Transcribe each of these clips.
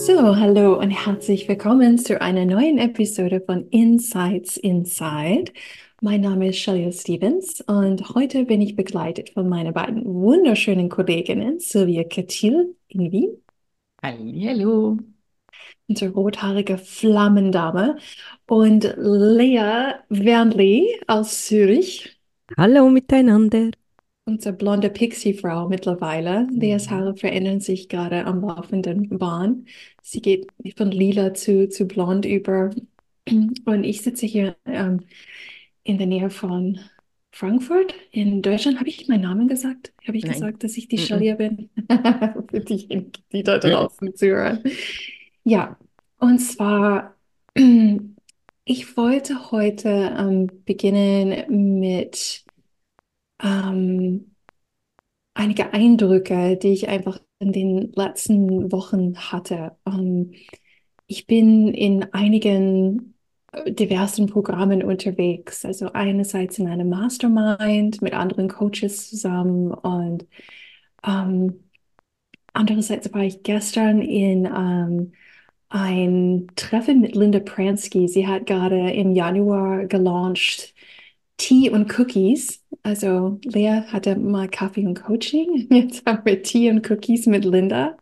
So, hallo und herzlich willkommen zu einer neuen Episode von Insights Inside. Mein Name ist Shelia Stevens und heute bin ich begleitet von meinen beiden wunderschönen Kolleginnen Sylvia Katil in Wien. Hallo. Unsere rothaarige Flammendame und Lea Wernli aus Zürich. Hallo miteinander unsere blonde Pixie-Frau mittlerweile. Leas mhm. Haare verändern sich gerade am laufenden Bahn. Sie geht von lila zu, zu blond über. Und ich sitze hier ähm, in der Nähe von Frankfurt in Deutschland. Habe ich meinen Namen gesagt? Habe ich Nein. gesagt, dass ich die Shalia bin? Für diejenigen, die da draußen zuhören. Ja, und zwar, ich wollte heute ähm, beginnen mit ähm, einige Eindrücke, die ich einfach in den letzten Wochen hatte. Ähm, ich bin in einigen äh, diversen Programmen unterwegs. Also einerseits in einem Mastermind mit anderen Coaches zusammen und ähm, andererseits war ich gestern in ähm, ein Treffen mit Linda Pransky. Sie hat gerade im Januar gelauncht Tea und Cookies. Also Lea hatte mal Kaffee und Coaching. Jetzt haben wir Tea und Cookies mit Linda.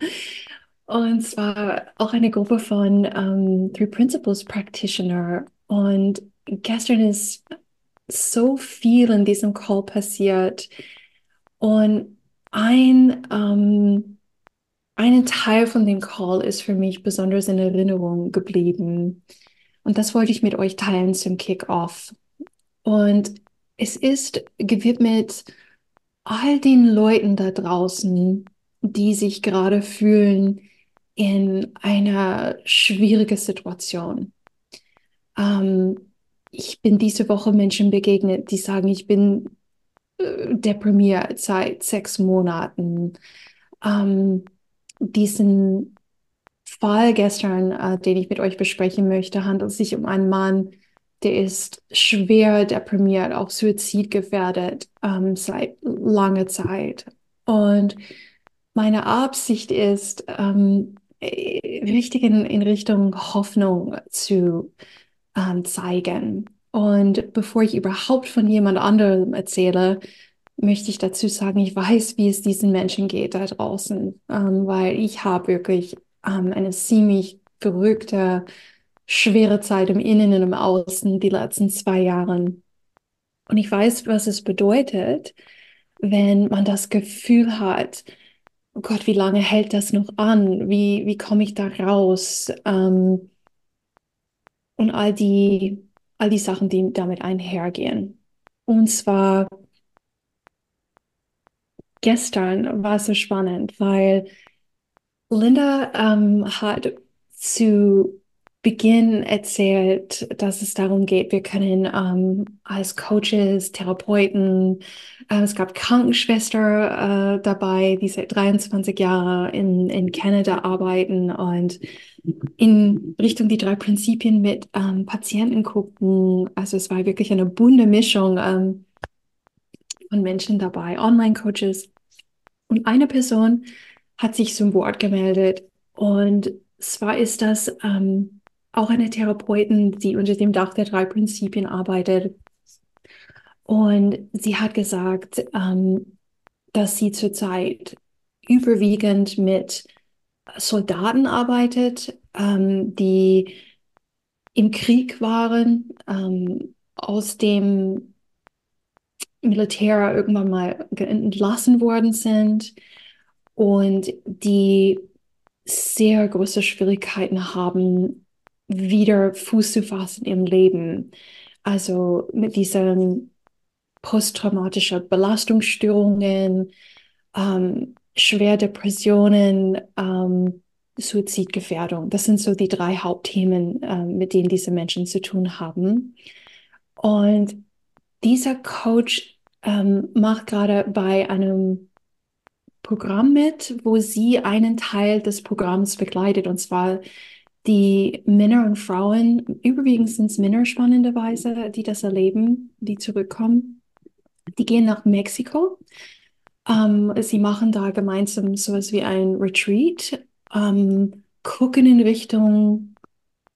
Und zwar auch eine Gruppe von um, Three Principles Practitioner. Und gestern ist so viel in diesem Call passiert. Und ein, um, ein Teil von dem Call ist für mich besonders in Erinnerung geblieben. Und das wollte ich mit euch teilen zum Kick-Off. Und es ist gewidmet all den Leuten da draußen, die sich gerade fühlen in einer schwierigen Situation. Ähm, ich bin diese Woche Menschen begegnet, die sagen, ich bin äh, deprimiert seit sechs Monaten. Ähm, diesen Fall gestern, äh, den ich mit euch besprechen möchte, handelt sich um einen Mann, der ist schwer deprimiert, auch suizidgefährdet ähm, seit langer Zeit. Und meine Absicht ist, ähm, richtig in, in, Richtung Hoffnung zu ähm, zeigen. Und bevor ich überhaupt von jemand anderem erzähle, möchte ich dazu sagen, ich weiß, wie es diesen Menschen geht da draußen, ähm, weil ich habe wirklich ähm, eine ziemlich verrückte schwere Zeit im Innen und im Außen die letzten zwei Jahre. Und ich weiß, was es bedeutet, wenn man das Gefühl hat, oh Gott, wie lange hält das noch an? Wie, wie komme ich da raus? Ähm, und all die, all die Sachen, die damit einhergehen. Und zwar gestern war es so spannend, weil Linda ähm, hat zu Beginn erzählt, dass es darum geht, wir können ähm, als Coaches, Therapeuten, äh, es gab Krankenschwester äh, dabei, die seit 23 Jahren in, in Kanada arbeiten und in Richtung die drei Prinzipien mit ähm, Patienten gucken. Also es war wirklich eine bunte Mischung ähm, von Menschen dabei, Online-Coaches. Und eine Person hat sich zum Wort gemeldet und zwar ist das ähm, auch eine Therapeutin, die unter dem Dach der drei Prinzipien arbeitet. Und sie hat gesagt, ähm, dass sie zurzeit überwiegend mit Soldaten arbeitet, ähm, die im Krieg waren, ähm, aus dem Militär irgendwann mal entlassen worden sind und die sehr große Schwierigkeiten haben, wieder Fuß zu fassen im Leben. Also mit diesen posttraumatischen Belastungsstörungen, ähm, schwer Depressionen, ähm, Suizidgefährdung. Das sind so die drei Hauptthemen, äh, mit denen diese Menschen zu tun haben. Und dieser Coach ähm, macht gerade bei einem Programm mit, wo sie einen Teil des Programms begleitet, und zwar die Männer und Frauen, überwiegend sind es Männer spannenderweise, die das erleben, die zurückkommen. Die gehen nach Mexiko. Ähm, sie machen da gemeinsam sowas wie ein Retreat, ähm, gucken in Richtung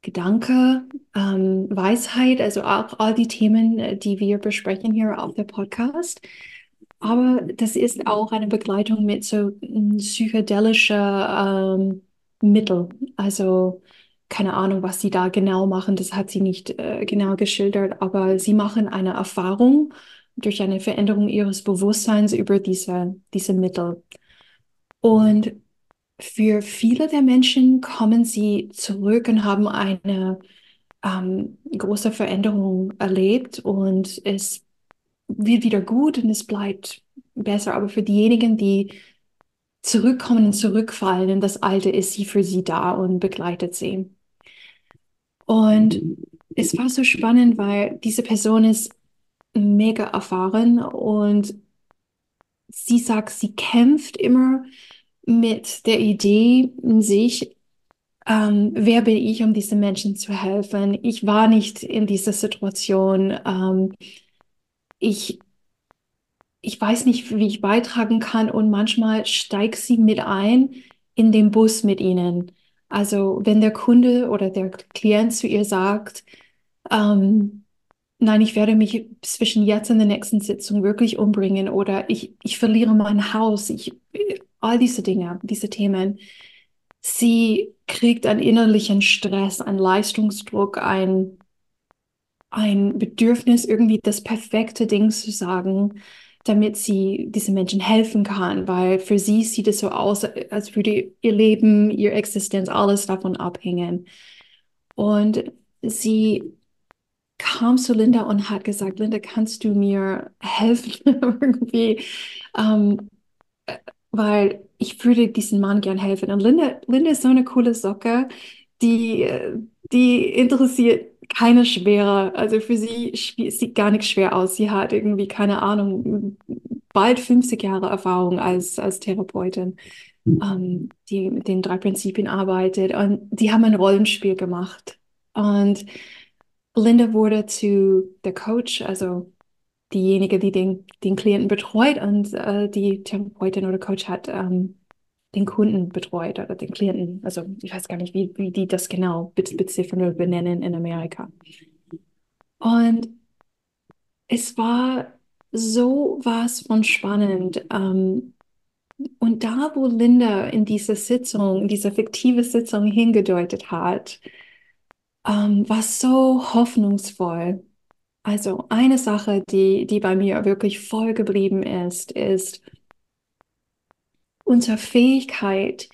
Gedanke, ähm, Weisheit, also auch all die Themen, die wir besprechen hier auf der Podcast. Aber das ist auch eine Begleitung mit so psychedelischer ähm, Mittel. Also keine Ahnung, was sie da genau machen, das hat sie nicht äh, genau geschildert, aber sie machen eine Erfahrung durch eine Veränderung ihres Bewusstseins über diese, diese Mittel. Und für viele der Menschen kommen sie zurück und haben eine ähm, große Veränderung erlebt und es wird wieder gut und es bleibt besser. Aber für diejenigen, die zurückkommen und zurückfallen in das Alte, ist sie für sie da und begleitet sie. Und es war so spannend, weil diese Person ist mega erfahren und sie sagt, sie kämpft immer mit der Idee in sich, ähm, wer bin ich, um diesen Menschen zu helfen? Ich war nicht in dieser Situation. Ähm, ich, ich weiß nicht, wie ich beitragen kann und manchmal steigt sie mit ein in den Bus mit ihnen. Also wenn der Kunde oder der Klient zu ihr sagt, ähm, nein, ich werde mich zwischen jetzt und der nächsten Sitzung wirklich umbringen oder ich, ich verliere mein Haus, ich, all diese Dinge, diese Themen. Sie kriegt einen innerlichen Stress, einen Leistungsdruck, ein, ein Bedürfnis, irgendwie das perfekte Ding zu sagen, damit sie diesen Menschen helfen kann, weil für sie sieht es so aus, als würde ihr Leben, ihre Existenz, alles davon abhängen. Und sie kam zu Linda und hat gesagt, Linda, kannst du mir helfen irgendwie? Ähm, weil ich würde diesem Mann gern helfen. Und Linda, Linda ist so eine coole Socke, die, die interessiert keine schwere, also für sie sieht gar nichts schwer aus. Sie hat irgendwie, keine Ahnung, bald 50 Jahre Erfahrung als, als Therapeutin, ähm, die mit den drei Prinzipien arbeitet. Und die haben ein Rollenspiel gemacht. Und Linda wurde zu der Coach, also diejenige, die den, den Klienten betreut und äh, die Therapeutin oder Coach hat ähm, den Kunden betreut oder den Klienten. Also ich weiß gar nicht, wie, wie die das genau beziffern oder benennen in Amerika. Und es war so was von spannend. Ähm, und da, wo Linda in dieser Sitzung, in dieser fiktive Sitzung hingedeutet hat, ähm, war so hoffnungsvoll. Also eine Sache, die, die bei mir wirklich voll geblieben ist, ist unsere Fähigkeit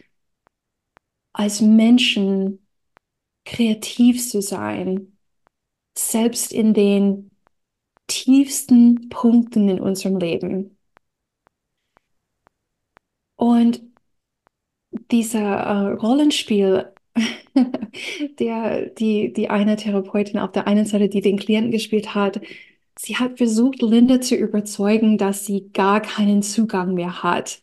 als Menschen kreativ zu sein, selbst in den tiefsten Punkten in unserem Leben. Und dieser äh, Rollenspiel der, die, die eine Therapeutin auf der einen Seite, die den Klienten gespielt hat, sie hat versucht, Linda zu überzeugen, dass sie gar keinen Zugang mehr hat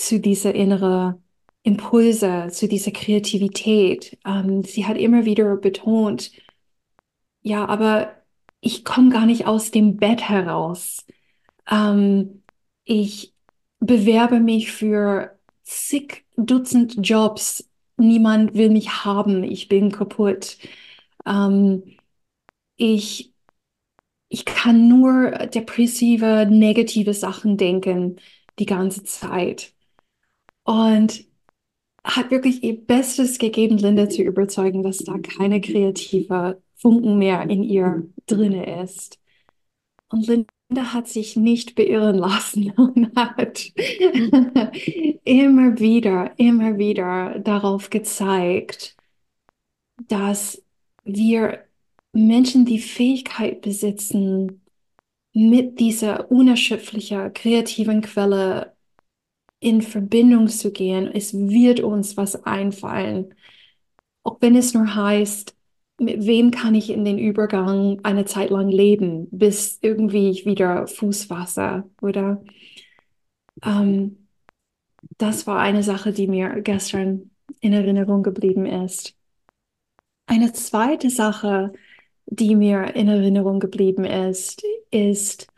zu dieser inneren Impulse, zu dieser Kreativität. Ähm, sie hat immer wieder betont, ja, aber ich komme gar nicht aus dem Bett heraus. Ähm, ich bewerbe mich für zig Dutzend Jobs niemand will mich haben, ich bin kaputt. Ähm, ich, ich kann nur depressive, negative Sachen denken die ganze Zeit. Und hat wirklich ihr Bestes gegeben, Linda zu überzeugen, dass da keine kreative Funken mehr in ihr drinne ist. Und Linda hat sich nicht beirren lassen und hat immer wieder, immer wieder darauf gezeigt, dass wir Menschen die Fähigkeit besitzen, mit dieser unerschöpflichen kreativen Quelle in Verbindung zu gehen. Es wird uns was einfallen. Auch wenn es nur heißt, mit wem kann ich in den Übergang eine Zeit lang leben, bis irgendwie ich wieder Fußwasser oder ähm, das war eine Sache, die mir gestern in Erinnerung geblieben ist. Eine zweite Sache, die mir in Erinnerung geblieben ist, ist,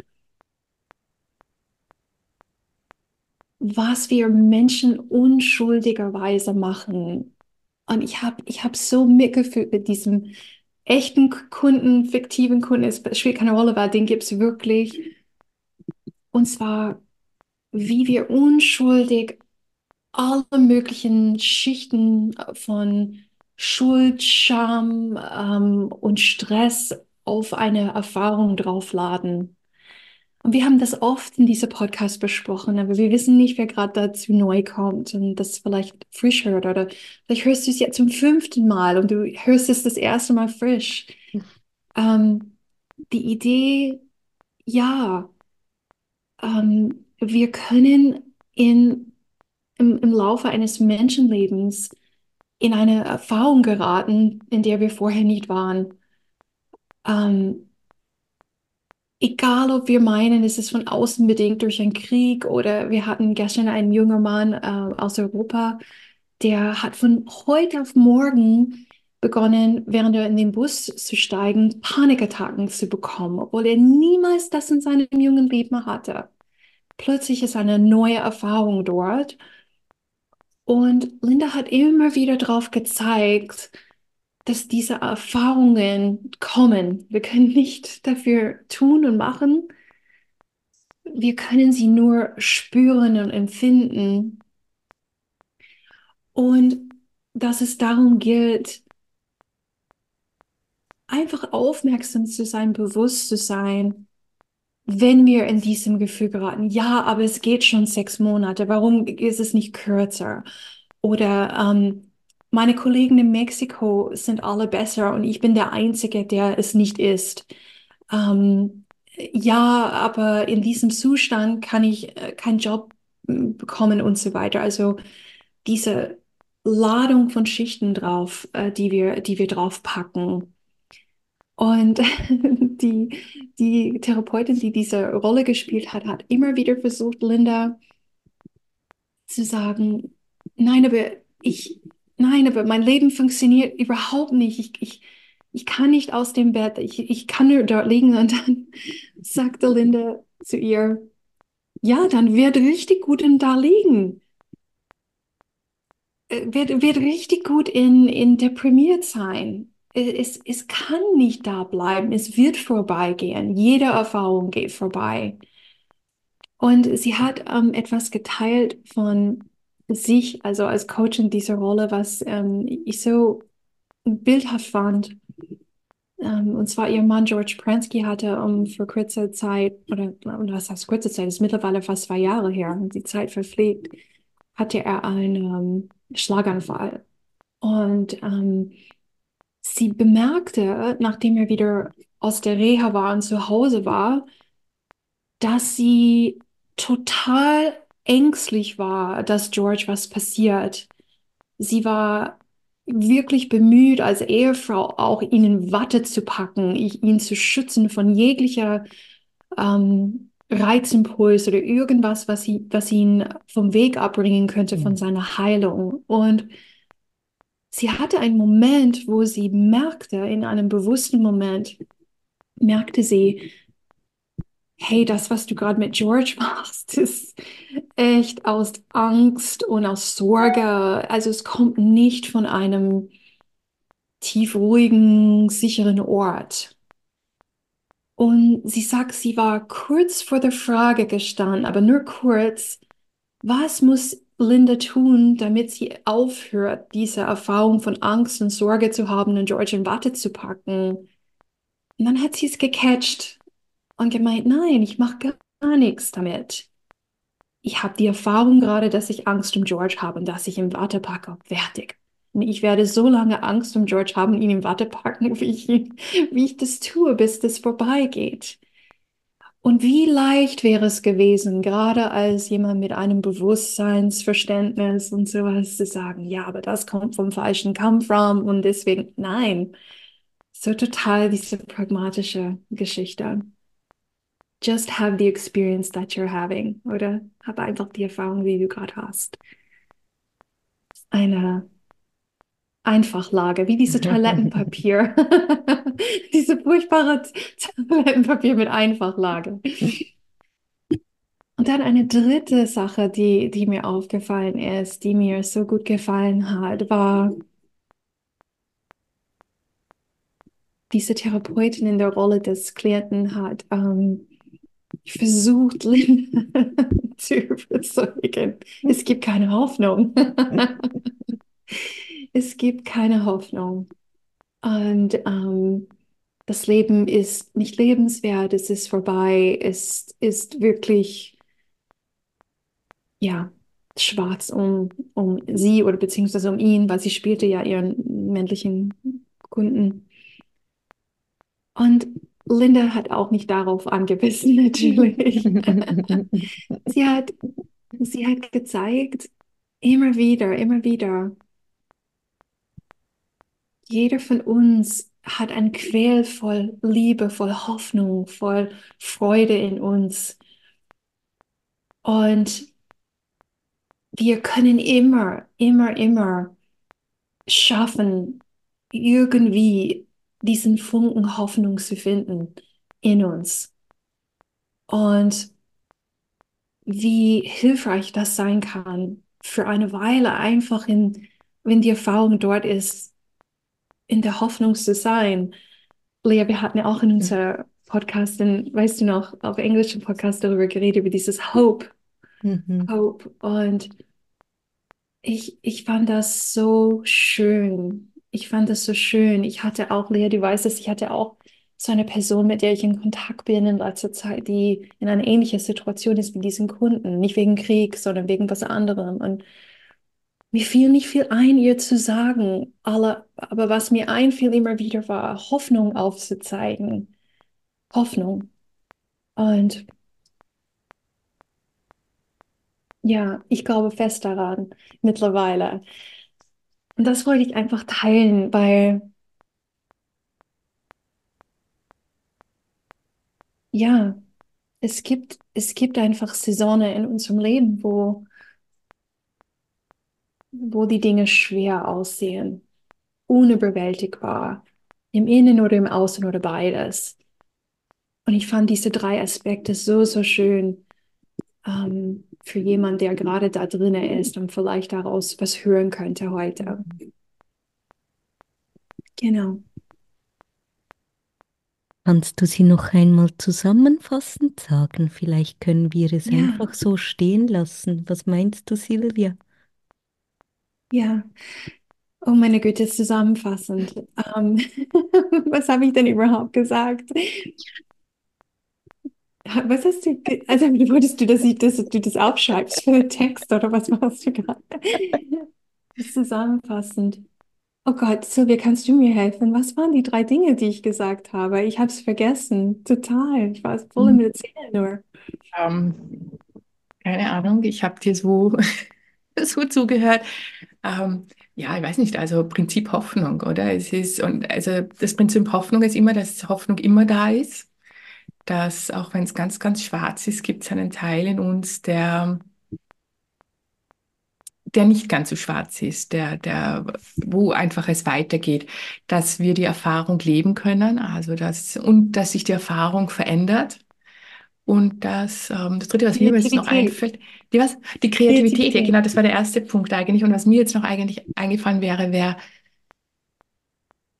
was wir Menschen unschuldigerweise machen. Und ich habe ich hab so mitgefühlt mit diesem echten Kunden, fiktiven Kunden, es spielt keine Rolle, weil den gibt es wirklich. Und zwar, wie wir unschuldig alle möglichen Schichten von Schuld, Scham ähm, und Stress auf eine Erfahrung draufladen. Und wir haben das oft in diesem Podcast besprochen, aber wir wissen nicht, wer gerade dazu neu kommt und das vielleicht frisch hört oder vielleicht hörst du es jetzt zum fünften Mal und du hörst es das erste Mal frisch. Ähm, die Idee, ja, ähm, wir können in, im, im Laufe eines Menschenlebens in eine Erfahrung geraten, in der wir vorher nicht waren. Ähm, egal ob wir meinen, es ist von außen bedingt durch einen Krieg oder wir hatten gestern einen jungen Mann äh, aus Europa, der hat von heute auf morgen begonnen, während er in den Bus zu steigen, Panikattacken zu bekommen, obwohl er niemals das in seinem jungen Leben hatte. Plötzlich ist eine neue Erfahrung dort. Und Linda hat immer wieder darauf gezeigt, dass diese Erfahrungen kommen. Wir können nicht dafür tun und machen. Wir können sie nur spüren und empfinden. Und dass es darum gilt, einfach aufmerksam zu sein, bewusst zu sein, wenn wir in diesem Gefühl geraten. Ja, aber es geht schon sechs Monate. Warum ist es nicht kürzer? Oder ähm, meine Kollegen in Mexiko sind alle besser und ich bin der Einzige, der es nicht ist. Ähm, ja, aber in diesem Zustand kann ich äh, keinen Job hm, bekommen und so weiter. Also diese Ladung von Schichten drauf, äh, die wir, die wir draufpacken. Und die, die Therapeutin, die diese Rolle gespielt hat, hat immer wieder versucht, Linda zu sagen, nein, aber ich, nein, aber mein Leben funktioniert überhaupt nicht. Ich, ich, ich kann nicht aus dem Bett, ich, ich kann nur dort liegen. Und dann sagte Linda zu ihr, ja, dann wird richtig gut in da liegen. Äh, wird, wird richtig gut in, in deprimiert sein. Es, es kann nicht da bleiben. Es wird vorbeigehen. Jede Erfahrung geht vorbei. Und sie hat ähm, etwas geteilt von sich, also als Coach in dieser Rolle, was ähm, ich so bildhaft fand. Ähm, und zwar ihr Mann George Pransky hatte um vor kurzer Zeit, oder was heißt kurze Zeit, ist mittlerweile fast zwei Jahre her, die Zeit verpflegt, hatte er einen ähm, Schlaganfall. Und ähm, sie bemerkte, nachdem er wieder aus der Reha war und zu Hause war, dass sie total ängstlich war, dass George was passiert. Sie war wirklich bemüht, als Ehefrau auch ihn in Watte zu packen, ihn zu schützen von jeglicher ähm, Reizimpuls oder irgendwas, was, sie, was ihn vom Weg abbringen könnte von mhm. seiner Heilung. Und sie hatte einen Moment, wo sie merkte, in einem bewussten Moment, merkte sie, hey, das, was du gerade mit George machst, ist echt aus Angst und aus Sorge. Also es kommt nicht von einem tief ruhigen, sicheren Ort. Und sie sagt, sie war kurz vor der Frage gestanden, aber nur kurz, was muss Linda tun, damit sie aufhört, diese Erfahrung von Angst und Sorge zu haben und George in Watte zu packen? Und dann hat sie es gecatcht und gemeint, nein, ich mache gar nichts damit. Ich habe die Erfahrung gerade, dass ich Angst um George habe und dass ich ihn Watte packe. Fertig. Und ich werde so lange Angst um George haben, ihn im Watte wie ich, wie ich das tue, bis das vorbeigeht. Und wie leicht wäre es gewesen, gerade als jemand mit einem Bewusstseinsverständnis und sowas zu sagen, ja, aber das kommt vom falschen Come from und deswegen, nein. So total diese pragmatische Geschichte. Just have the experience that you're having, oder? Hab einfach die Erfahrung, die du gerade hast. Eine Einfachlage, wie diese Toilettenpapier. diese furchtbare Toilettenpapier mit Einfachlage. Und dann eine dritte Sache, die, die mir aufgefallen ist, die mir so gut gefallen hat, war diese Therapeutin in der Rolle des Klienten hat ähm, versucht, Linda zu überzeugen. Es gibt keine Hoffnung. es gibt keine Hoffnung. Und ähm, das Leben ist nicht lebenswert, es ist vorbei, es ist wirklich, ja, schwarz um, um sie oder beziehungsweise um ihn, weil sie spielte ja ihren männlichen Kunden. Und Linda hat auch nicht darauf angebissen, natürlich. sie hat, sie hat gezeigt, immer wieder, immer wieder, jeder von uns hat ein Quell voll Liebe, voll Hoffnung, voll Freude in uns. Und wir können immer, immer, immer schaffen, irgendwie diesen Funken Hoffnung zu finden in uns. Und wie hilfreich das sein kann, für eine Weile einfach in, wenn die Erfahrung dort ist, in der Hoffnung zu sein. Lea, wir hatten ja auch in unserer Podcast, in, weißt du noch, auf englischen Podcast darüber geredet, über dieses Hope. Mhm. Hope. Und ich, ich fand das so schön. Ich fand das so schön. Ich hatte auch, Lea, du weißt es, ich hatte auch so eine Person, mit der ich in Kontakt bin in letzter Zeit, die in einer ähnlichen Situation ist wie diesen Kunden. Nicht wegen Krieg, sondern wegen was anderem. Und mir fiel nicht viel ein, ihr zu sagen, aber was mir einfiel immer wieder war, Hoffnung aufzuzeigen. Hoffnung. Und ja, ich glaube fest daran mittlerweile. Und das wollte ich einfach teilen, weil ja, es gibt, es gibt einfach Saisonen in unserem Leben, wo wo die Dinge schwer aussehen, unüberwältigbar, im Innen oder im Außen oder beides. Und ich fand diese drei Aspekte so, so schön ähm, für jemanden, der gerade da drin ist und vielleicht daraus was hören könnte heute. Genau. Kannst du sie noch einmal zusammenfassend sagen? Vielleicht können wir es Ja. einfach so stehen lassen. Was meinst du, Silvia? Ja, oh meine Güte, zusammenfassend. Ähm, was habe ich denn überhaupt gesagt? Was hast du, also wolltest du, dass ich, dass du das aufschreibst für den Text oder was machst du gerade? Das ist zusammenfassend. Oh Gott, Silvia, kannst du mir helfen? Was waren die drei Dinge, die ich gesagt habe? Ich habe es vergessen, total. Ich war voll im Erzählen nur. Ähm, keine Ahnung, ich habe dir so, so zugehört. Ähm, ja, ich weiß nicht, also Prinzip Hoffnung, oder? Es ist, und also das Prinzip Hoffnung ist immer, dass Hoffnung immer da ist, dass auch wenn es ganz, ganz schwarz ist, gibt es einen Teil in uns, der, der nicht ganz so schwarz ist, der, der, wo einfach es weitergeht, dass wir die Erfahrung leben können, also dass, und dass sich die Erfahrung verändert. Und das, ähm, das Dritte, was mir jetzt noch einfällt, die was? Die Kreativität, ja Kreativität. genau, das war der erste Punkt eigentlich. Und was mir jetzt noch eigentlich eingefallen wäre, wäre,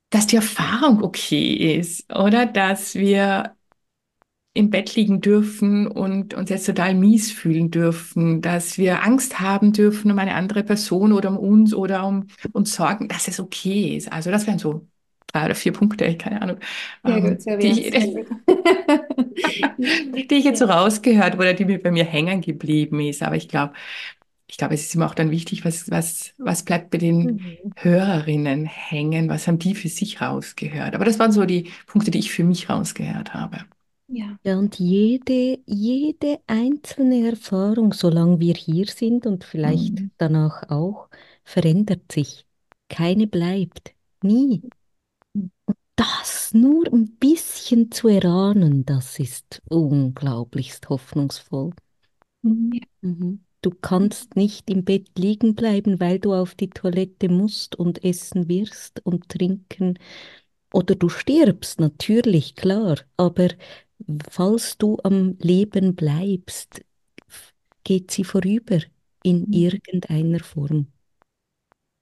dass die Erfahrung okay ist, oder? Dass wir im Bett liegen dürfen und uns jetzt total mies fühlen dürfen, dass wir Angst haben dürfen um eine andere Person oder um uns oder um uns Sorgen, dass es okay ist. Also das wären so drei oder vier Punkte, keine Ahnung, Sehr ähm, gut, die, gut. die ich jetzt so rausgehört oder die mir bei mir hängen geblieben ist. Aber ich glaube, ich glaube, es ist immer auch dann wichtig, was, was, was bleibt bei den Mhm. Hörerinnen hängen, was haben die für sich rausgehört. Aber das waren so die Punkte, die ich für mich rausgehört habe. Ja. Ja, und jede, jede einzelne Erfahrung, solange wir hier sind und vielleicht Mhm. danach auch, verändert sich. Keine bleibt. Nie. Das nur ein bisschen zu erahnen, das ist unglaublichst hoffnungsvoll. Mhm. Mhm. Du kannst nicht im Bett liegen bleiben, weil du auf die Toilette musst und essen wirst und trinken. Oder du stirbst, natürlich, klar. Aber falls du am Leben bleibst, geht sie vorüber in Mhm. irgendeiner Form.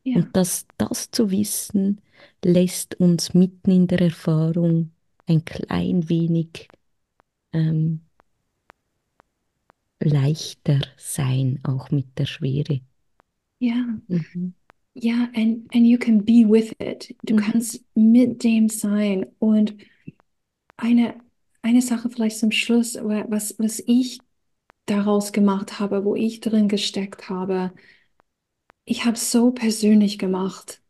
Ja. Und das, das zu wissen, lässt uns mitten in der Erfahrung ein klein wenig ähm, leichter sein, auch mit der Schwere. Ja. Mhm. Ja, and, and you can be with it. Du Mhm. kannst mit dem sein. Und eine, eine Sache vielleicht zum Schluss, wa- was, was ich daraus gemacht habe, wo ich drin gesteckt habe, ich habe es so persönlich gemacht.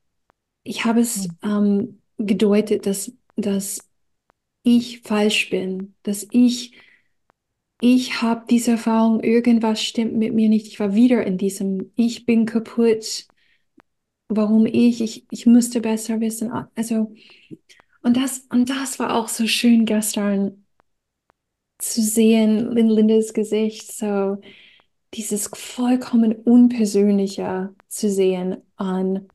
Ich habe es ähm, gedeutet, dass, dass ich falsch bin, dass ich, ich habe diese Erfahrung, irgendwas stimmt mit mir nicht. Ich war wieder in diesem, ich bin kaputt, warum ich, ich, ich müsste besser wissen. Also, und das, und das war auch so schön gestern zu sehen in Lindas Gesicht, so dieses vollkommen Unpersönliche zu sehen an,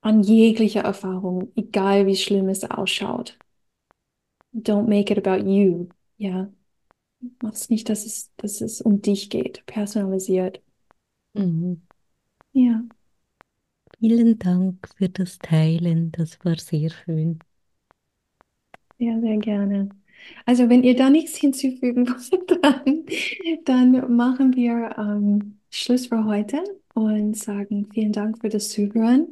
an jeglicher Erfahrung, egal wie schlimm es ausschaut. Don't make it about you. Ja, mach's nicht, dass es, dass es um dich geht, personalisiert. Mhm. Ja, Vielen Dank für das Teilen, das war sehr schön. ja, sehr gerne. Also, wenn ihr da nichts hinzufügen wollt, dann, dann machen wir ähm, Schluss für heute und sagen vielen Dank für das Zuhören.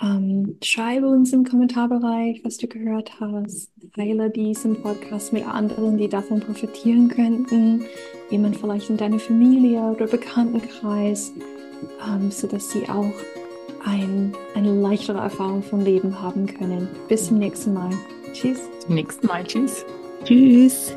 Ähm, schreibe uns im Kommentarbereich, was du gehört hast. Teile diesen Podcast mit anderen, die davon profitieren könnten. Jemand vielleicht in deiner Familie oder Bekanntenkreis, ähm, sodass sie auch ein, eine leichtere Erfahrung vom Leben haben können. Bis zum nächsten Mal. Tschüss. Zum nächsten Mal. Tschüss. Tschüss.